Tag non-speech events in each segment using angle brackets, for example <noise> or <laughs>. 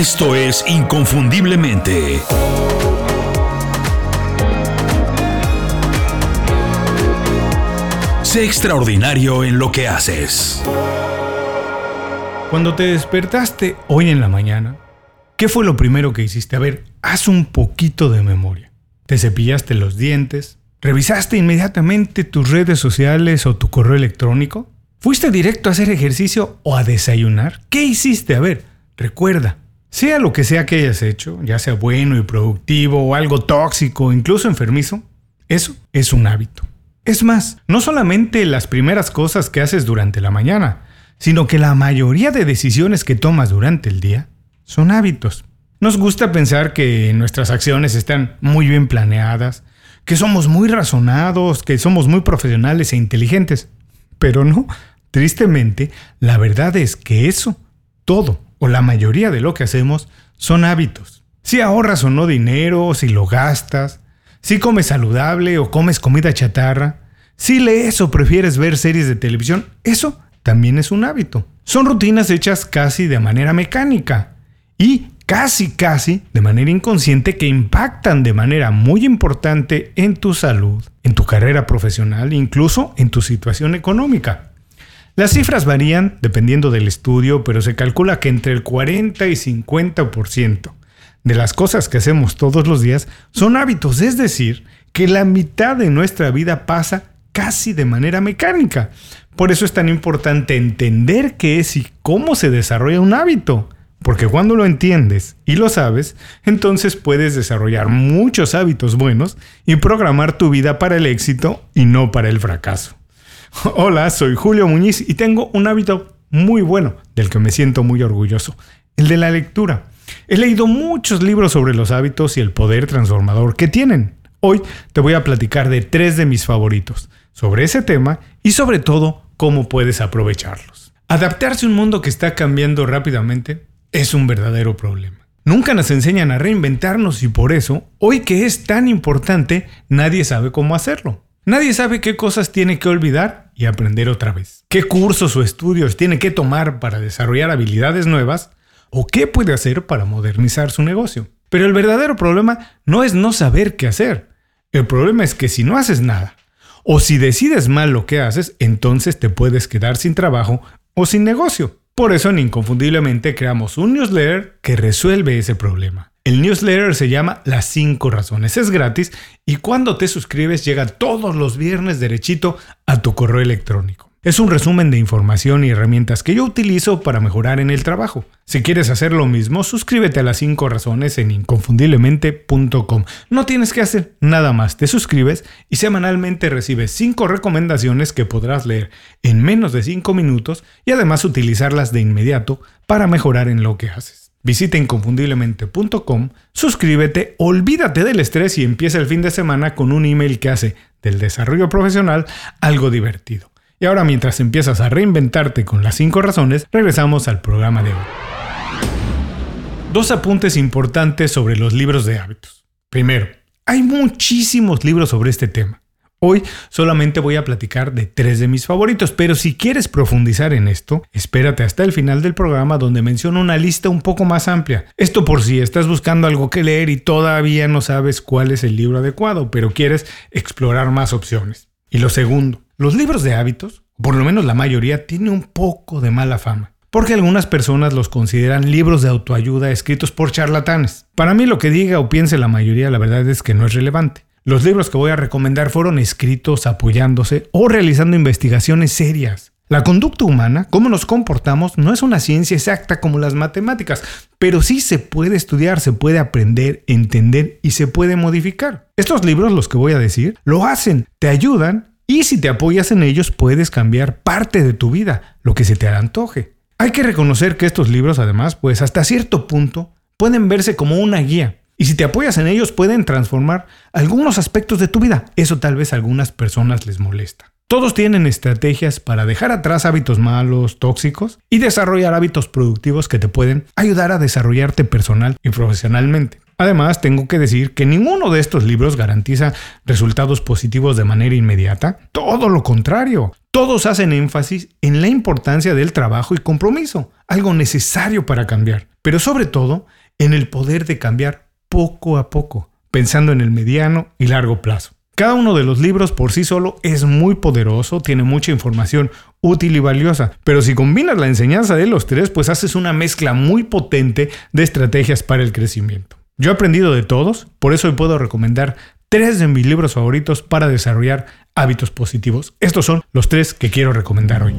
Esto es Inconfundiblemente. Sé extraordinario en lo que haces. Cuando te despertaste hoy en la mañana, ¿qué fue lo primero que hiciste? A ver, haz un poquito de memoria. ¿Te cepillaste los dientes? ¿Revisaste inmediatamente tus redes sociales o tu correo electrónico? ¿Fuiste directo a hacer ejercicio o a desayunar? ¿Qué hiciste? A ver, recuerda, sea lo que sea que hayas hecho, ya sea bueno y productivo o algo tóxico, incluso enfermizo, eso es un hábito. Es más, no solamente las primeras cosas que haces durante la mañana, sino que la mayoría de decisiones que tomas durante el día son hábitos. Nos gusta pensar que nuestras acciones están muy bien planeadas, que somos muy razonados, que somos muy profesionales e inteligentes. Pero no, tristemente, la verdad es que eso, todo o la mayoría de lo que hacemos, son hábitos. Si ahorras o no dinero, si lo gastas, si comes saludable o comes comida chatarra, si lees o prefieres ver series de televisión, eso también es un hábito. Son rutinas hechas casi de manera mecánica y casi casi de manera inconsciente que impactan de manera muy importante en tu salud, en tu carrera profesional, incluso en tu situación económica. Las cifras varían dependiendo del estudio, pero se calcula que entre el 40 y 50% de las cosas que hacemos todos los días son hábitos, es decir, que la mitad de nuestra vida pasa casi de manera mecánica. Por eso es tan importante entender qué es y cómo se desarrolla un hábito. Porque cuando lo entiendes y lo sabes, entonces puedes desarrollar muchos hábitos buenos y programar tu vida para el éxito y no para el fracaso. <laughs> Hola, soy Julio Muñiz y tengo un hábito muy bueno del que me siento muy orgulloso, el de la lectura. He leído muchos libros sobre los hábitos y el poder transformador que tienen. Hoy te voy a platicar de tres de mis favoritos, sobre ese tema y sobre todo cómo puedes aprovecharlos. Adaptarse a un mundo que está cambiando rápidamente es un verdadero problema. Nunca nos enseñan a reinventarnos y por eso, hoy que es tan importante, nadie sabe cómo hacerlo. Nadie sabe qué cosas tiene que olvidar y aprender otra vez. ¿Qué cursos o estudios tiene que tomar para desarrollar habilidades nuevas? ¿O qué puede hacer para modernizar su negocio? Pero el verdadero problema no es no saber qué hacer. El problema es que si no haces nada, o si decides mal lo que haces, entonces te puedes quedar sin trabajo o sin negocio. Por eso en Inconfundiblemente creamos un newsletter que resuelve ese problema. El newsletter se llama Las 5 razones. Es gratis y cuando te suscribes llega todos los viernes derechito a tu correo electrónico. Es un resumen de información y herramientas que yo utilizo para mejorar en el trabajo. Si quieres hacer lo mismo, suscríbete a las 5 razones en inconfundiblemente.com. No tienes que hacer nada más, te suscribes y semanalmente recibes 5 recomendaciones que podrás leer en menos de 5 minutos y además utilizarlas de inmediato para mejorar en lo que haces. Visita inconfundiblemente.com, suscríbete, olvídate del estrés y empieza el fin de semana con un email que hace del desarrollo profesional algo divertido. Y ahora mientras empiezas a reinventarte con las 5 razones, regresamos al programa de hoy. Dos apuntes importantes sobre los libros de hábitos. Primero, hay muchísimos libros sobre este tema. Hoy solamente voy a platicar de tres de mis favoritos, pero si quieres profundizar en esto, espérate hasta el final del programa donde menciono una lista un poco más amplia. Esto por si estás buscando algo que leer y todavía no sabes cuál es el libro adecuado, pero quieres explorar más opciones. Y lo segundo, los libros de hábitos, por lo menos la mayoría, tienen un poco de mala fama, porque algunas personas los consideran libros de autoayuda escritos por charlatanes. Para mí lo que diga o piense la mayoría, la verdad es que no es relevante. Los libros que voy a recomendar fueron escritos apoyándose o realizando investigaciones serias. La conducta humana, cómo nos comportamos, no es una ciencia exacta como las matemáticas, pero sí se puede estudiar, se puede aprender, entender y se puede modificar. Estos libros, los que voy a decir, lo hacen, te ayudan y si te apoyas en ellos puedes cambiar parte de tu vida, lo que se te antoje. Hay que reconocer que estos libros además, pues hasta cierto punto, pueden verse como una guía. Y si te apoyas en ellos pueden transformar algunos aspectos de tu vida. Eso tal vez a algunas personas les molesta. Todos tienen estrategias para dejar atrás hábitos malos, tóxicos y desarrollar hábitos productivos que te pueden ayudar a desarrollarte personal y profesionalmente. Además, tengo que decir que ninguno de estos libros garantiza resultados positivos de manera inmediata. Todo lo contrario. Todos hacen énfasis en la importancia del trabajo y compromiso, algo necesario para cambiar, pero sobre todo en el poder de cambiar poco a poco, pensando en el mediano y largo plazo. Cada uno de los libros por sí solo es muy poderoso, tiene mucha información útil y valiosa, pero si combinas la enseñanza de los tres, pues haces una mezcla muy potente de estrategias para el crecimiento. Yo he aprendido de todos, por eso hoy puedo recomendar tres de mis libros favoritos para desarrollar hábitos positivos. Estos son los tres que quiero recomendar hoy.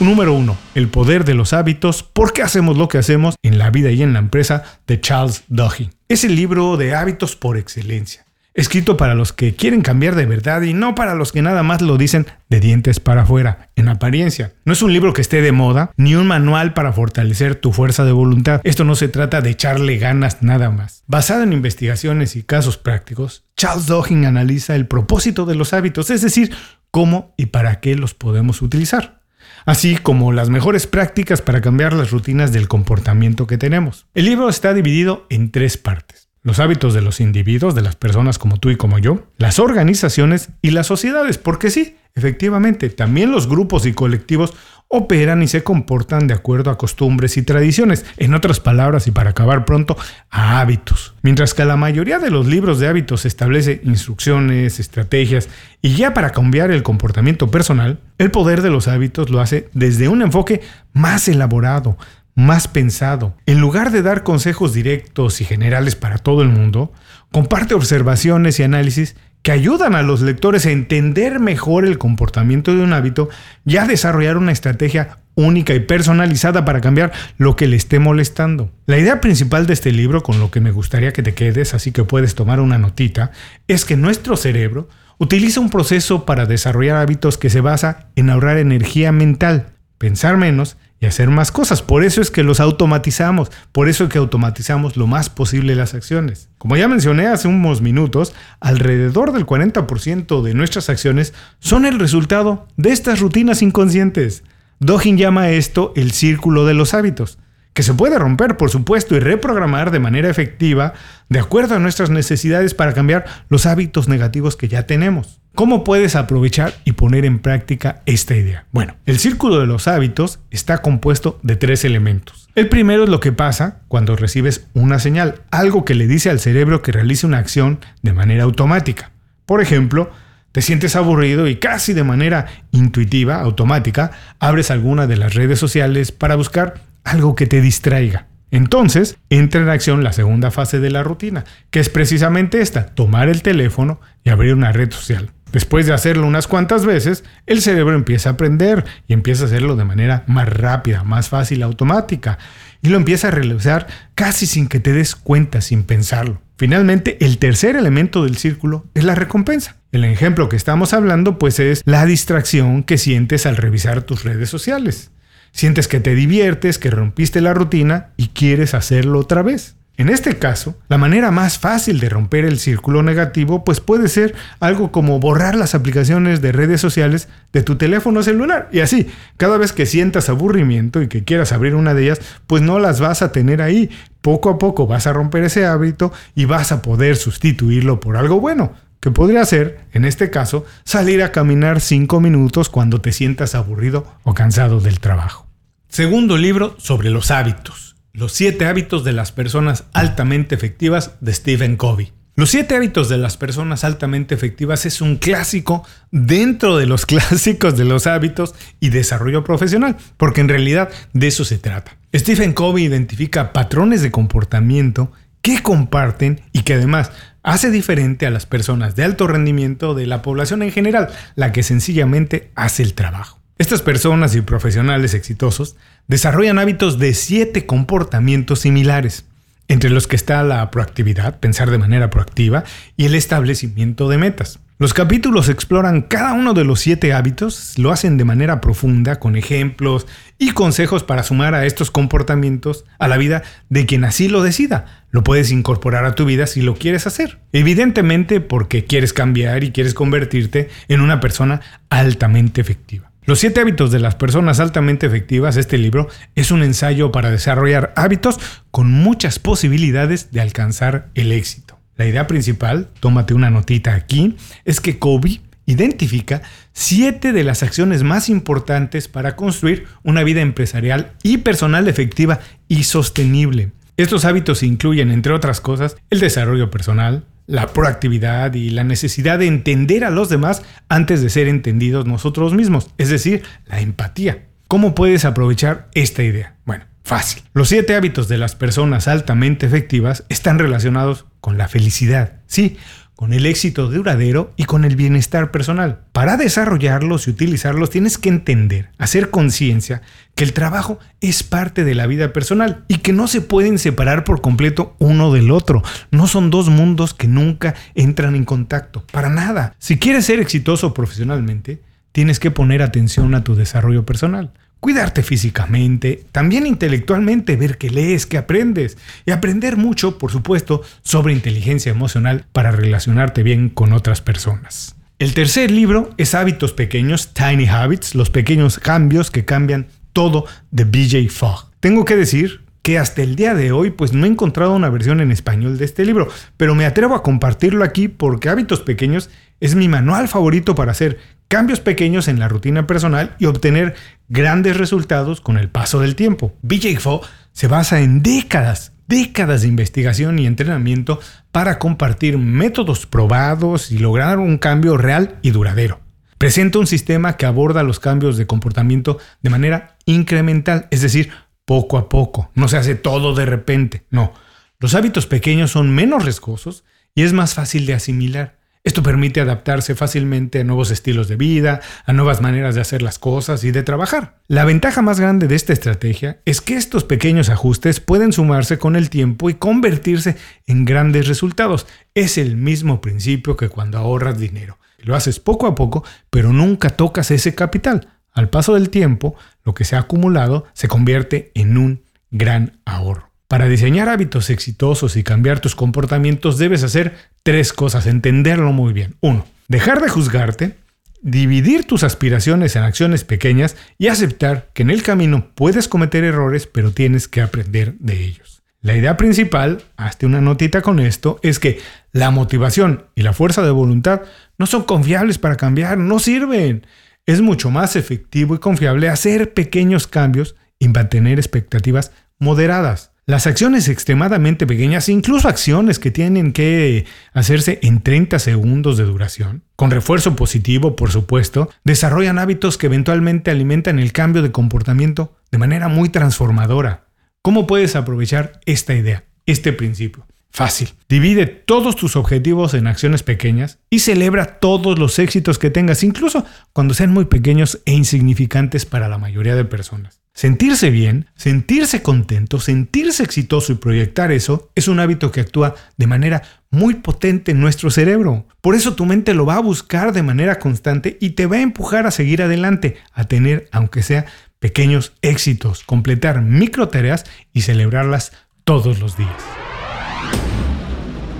Número 1. El poder de los hábitos. ¿Por qué hacemos lo que hacemos en la vida y en la empresa? de Charles Duhigg. Es el libro de hábitos por excelencia escrito para los que quieren cambiar de verdad y no para los que nada más lo dicen de dientes para afuera, en apariencia. No es un libro que esté de moda, ni un manual para fortalecer tu fuerza de voluntad. Esto no se trata de echarle ganas nada más. Basado en investigaciones y casos prácticos, Charles Duhigg analiza el propósito de los hábitos, es decir, cómo y para qué los podemos utilizar así como las mejores prácticas para cambiar las rutinas del comportamiento que tenemos. El libro está dividido en tres partes los hábitos de los individuos, de las personas como tú y como yo, las organizaciones y las sociedades, porque sí, efectivamente, también los grupos y colectivos operan y se comportan de acuerdo a costumbres y tradiciones, en otras palabras y para acabar pronto, a hábitos. Mientras que la mayoría de los libros de hábitos establece instrucciones, estrategias y ya para cambiar el comportamiento personal, el poder de los hábitos lo hace desde un enfoque más elaborado, más pensado. En lugar de dar consejos directos y generales para todo el mundo, comparte observaciones y análisis que ayudan a los lectores a entender mejor el comportamiento de un hábito y a desarrollar una estrategia única y personalizada para cambiar lo que le esté molestando. La idea principal de este libro, con lo que me gustaría que te quedes, así que puedes tomar una notita, es que nuestro cerebro utiliza un proceso para desarrollar hábitos que se basa en ahorrar energía mental, pensar menos hacer más cosas. Por eso es que los automatizamos, por eso es que automatizamos lo más posible las acciones. Como ya mencioné hace unos minutos, alrededor del 40% de nuestras acciones son el resultado de estas rutinas inconscientes. Dogin llama esto el círculo de los hábitos que se puede romper, por supuesto, y reprogramar de manera efectiva de acuerdo a nuestras necesidades para cambiar los hábitos negativos que ya tenemos. ¿Cómo puedes aprovechar y poner en práctica esta idea? Bueno, el círculo de los hábitos está compuesto de tres elementos. El primero es lo que pasa cuando recibes una señal, algo que le dice al cerebro que realice una acción de manera automática. Por ejemplo, te sientes aburrido y casi de manera intuitiva, automática, abres alguna de las redes sociales para buscar algo que te distraiga. Entonces entra en acción la segunda fase de la rutina, que es precisamente esta, tomar el teléfono y abrir una red social. Después de hacerlo unas cuantas veces, el cerebro empieza a aprender y empieza a hacerlo de manera más rápida, más fácil, automática, y lo empieza a realizar casi sin que te des cuenta, sin pensarlo. Finalmente, el tercer elemento del círculo es la recompensa. El ejemplo que estamos hablando pues es la distracción que sientes al revisar tus redes sociales. Sientes que te diviertes, que rompiste la rutina y quieres hacerlo otra vez. En este caso, la manera más fácil de romper el círculo negativo pues puede ser algo como borrar las aplicaciones de redes sociales de tu teléfono celular y así, cada vez que sientas aburrimiento y que quieras abrir una de ellas, pues no las vas a tener ahí. Poco a poco vas a romper ese hábito y vas a poder sustituirlo por algo bueno, que podría ser, en este caso, salir a caminar 5 minutos cuando te sientas aburrido o cansado del trabajo. Segundo libro sobre los hábitos. Los siete hábitos de las personas altamente efectivas de Stephen Covey. Los siete hábitos de las personas altamente efectivas es un clásico dentro de los <laughs> clásicos de los hábitos y desarrollo profesional, porque en realidad de eso se trata. Stephen Covey identifica patrones de comportamiento que comparten y que además hace diferente a las personas de alto rendimiento de la población en general, la que sencillamente hace el trabajo. Estas personas y profesionales exitosos desarrollan hábitos de siete comportamientos similares, entre los que está la proactividad, pensar de manera proactiva, y el establecimiento de metas. Los capítulos exploran cada uno de los siete hábitos, lo hacen de manera profunda, con ejemplos y consejos para sumar a estos comportamientos a la vida de quien así lo decida. Lo puedes incorporar a tu vida si lo quieres hacer. Evidentemente porque quieres cambiar y quieres convertirte en una persona altamente efectiva. Los siete hábitos de las personas altamente efectivas, este libro, es un ensayo para desarrollar hábitos con muchas posibilidades de alcanzar el éxito. La idea principal, tómate una notita aquí, es que Kobe identifica siete de las acciones más importantes para construir una vida empresarial y personal efectiva y sostenible. Estos hábitos incluyen, entre otras cosas, el desarrollo personal, la proactividad y la necesidad de entender a los demás antes de ser entendidos nosotros mismos, es decir, la empatía. ¿Cómo puedes aprovechar esta idea? Bueno, fácil. Los siete hábitos de las personas altamente efectivas están relacionados con la felicidad. Sí, con el éxito duradero y con el bienestar personal. Para desarrollarlos y utilizarlos tienes que entender, hacer conciencia que el trabajo es parte de la vida personal y que no se pueden separar por completo uno del otro. No son dos mundos que nunca entran en contacto. Para nada. Si quieres ser exitoso profesionalmente, tienes que poner atención a tu desarrollo personal cuidarte físicamente, también intelectualmente, ver que lees, que aprendes y aprender mucho, por supuesto, sobre inteligencia emocional para relacionarte bien con otras personas. El tercer libro es Hábitos Pequeños, Tiny Habits, los pequeños cambios que cambian todo de BJ Fogg. Tengo que decir que hasta el día de hoy pues no he encontrado una versión en español de este libro, pero me atrevo a compartirlo aquí porque Hábitos Pequeños es mi manual favorito para hacer cambios pequeños en la rutina personal y obtener grandes resultados con el paso del tiempo. BJ se basa en décadas, décadas de investigación y entrenamiento para compartir métodos probados y lograr un cambio real y duradero. Presenta un sistema que aborda los cambios de comportamiento de manera incremental, es decir, poco a poco. No se hace todo de repente, no. Los hábitos pequeños son menos riesgosos y es más fácil de asimilar. Esto permite adaptarse fácilmente a nuevos estilos de vida, a nuevas maneras de hacer las cosas y de trabajar. La ventaja más grande de esta estrategia es que estos pequeños ajustes pueden sumarse con el tiempo y convertirse en grandes resultados. Es el mismo principio que cuando ahorras dinero. Lo haces poco a poco, pero nunca tocas ese capital. Al paso del tiempo, lo que se ha acumulado se convierte en un gran ahorro. Para diseñar hábitos exitosos y cambiar tus comportamientos debes hacer tres cosas, entenderlo muy bien. Uno, dejar de juzgarte, dividir tus aspiraciones en acciones pequeñas y aceptar que en el camino puedes cometer errores, pero tienes que aprender de ellos. La idea principal, hazte una notita con esto, es que la motivación y la fuerza de voluntad no son confiables para cambiar, no sirven. Es mucho más efectivo y confiable hacer pequeños cambios y mantener expectativas moderadas. Las acciones extremadamente pequeñas, incluso acciones que tienen que hacerse en 30 segundos de duración, con refuerzo positivo, por supuesto, desarrollan hábitos que eventualmente alimentan el cambio de comportamiento de manera muy transformadora. ¿Cómo puedes aprovechar esta idea, este principio? Fácil. Divide todos tus objetivos en acciones pequeñas y celebra todos los éxitos que tengas, incluso cuando sean muy pequeños e insignificantes para la mayoría de personas. Sentirse bien, sentirse contento, sentirse exitoso y proyectar eso es un hábito que actúa de manera muy potente en nuestro cerebro. Por eso tu mente lo va a buscar de manera constante y te va a empujar a seguir adelante, a tener, aunque sea pequeños éxitos, completar micro tareas y celebrarlas todos los días.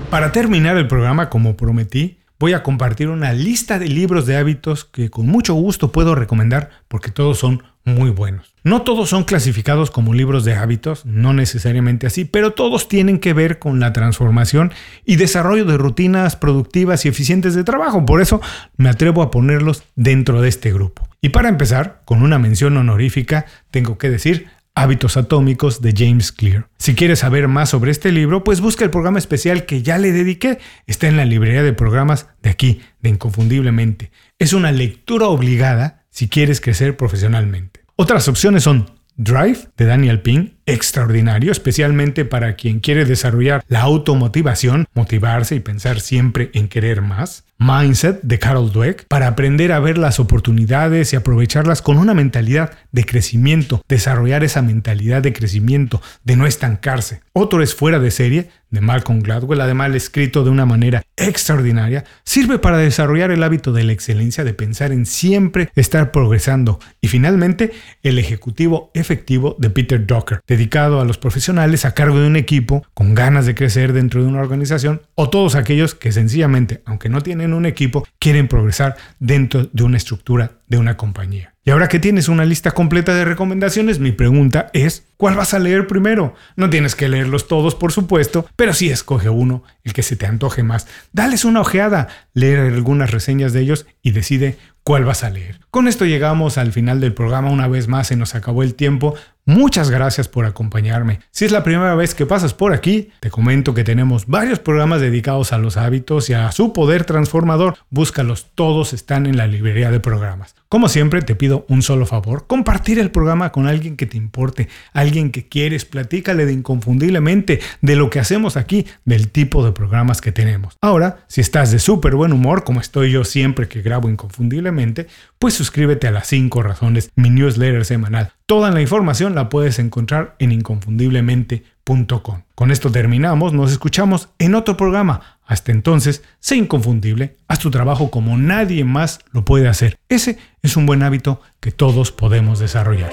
Para terminar el programa, como prometí, voy a compartir una lista de libros de hábitos que con mucho gusto puedo recomendar porque todos son muy buenos. No todos son clasificados como libros de hábitos, no necesariamente así, pero todos tienen que ver con la transformación y desarrollo de rutinas productivas y eficientes de trabajo. Por eso me atrevo a ponerlos dentro de este grupo. Y para empezar, con una mención honorífica, tengo que decir Hábitos Atómicos de James Clear. Si quieres saber más sobre este libro, pues busca el programa especial que ya le dediqué. Está en la librería de programas de aquí, de Inconfundiblemente. Es una lectura obligada si quieres crecer profesionalmente. Otras opciones son Drive de Daniel Pink, extraordinario, especialmente para quien quiere desarrollar la automotivación, motivarse y pensar siempre en querer más. Mindset de Carol Dweck, para aprender a ver las oportunidades y aprovecharlas con una mentalidad de crecimiento, desarrollar esa mentalidad de crecimiento, de no estancarse. Otro es Fuera de serie de Malcolm Gladwell, además escrito de una manera extraordinaria, sirve para desarrollar el hábito de la excelencia, de pensar en siempre estar progresando. Y finalmente, El Ejecutivo Efectivo de Peter Docker, dedicado a los profesionales a cargo de un equipo con ganas de crecer dentro de una organización o todos aquellos que sencillamente, aunque no tienen un equipo, quieren progresar dentro de una estructura de una compañía. Y ahora que tienes una lista completa de recomendaciones, mi pregunta es, ¿cuál vas a leer primero? No tienes que leerlos todos, por supuesto, pero sí escoge uno, el que se te antoje más. Dales una ojeada, lee algunas reseñas de ellos y decide cuál vas a leer. Con esto llegamos al final del programa. Una vez más se nos acabó el tiempo. Muchas gracias por acompañarme. Si es la primera vez que pasas por aquí, te comento que tenemos varios programas dedicados a los hábitos y a su poder transformador. Búscalos, todos están en la librería de programas. Como siempre, te pido un solo favor, compartir el programa con alguien que te importe, alguien que quieres, platícale de inconfundiblemente de lo que hacemos aquí, del tipo de programas que tenemos. Ahora, si estás de súper buen humor, como estoy yo siempre que grabo inconfundiblemente, pues suscríbete a las 5 razones, mi newsletter semanal. Toda la información la puedes encontrar en inconfundiblemente.com. Con esto terminamos, nos escuchamos en otro programa. Hasta entonces, sé inconfundible, haz tu trabajo como nadie más lo puede hacer. Ese es un buen hábito que todos podemos desarrollar.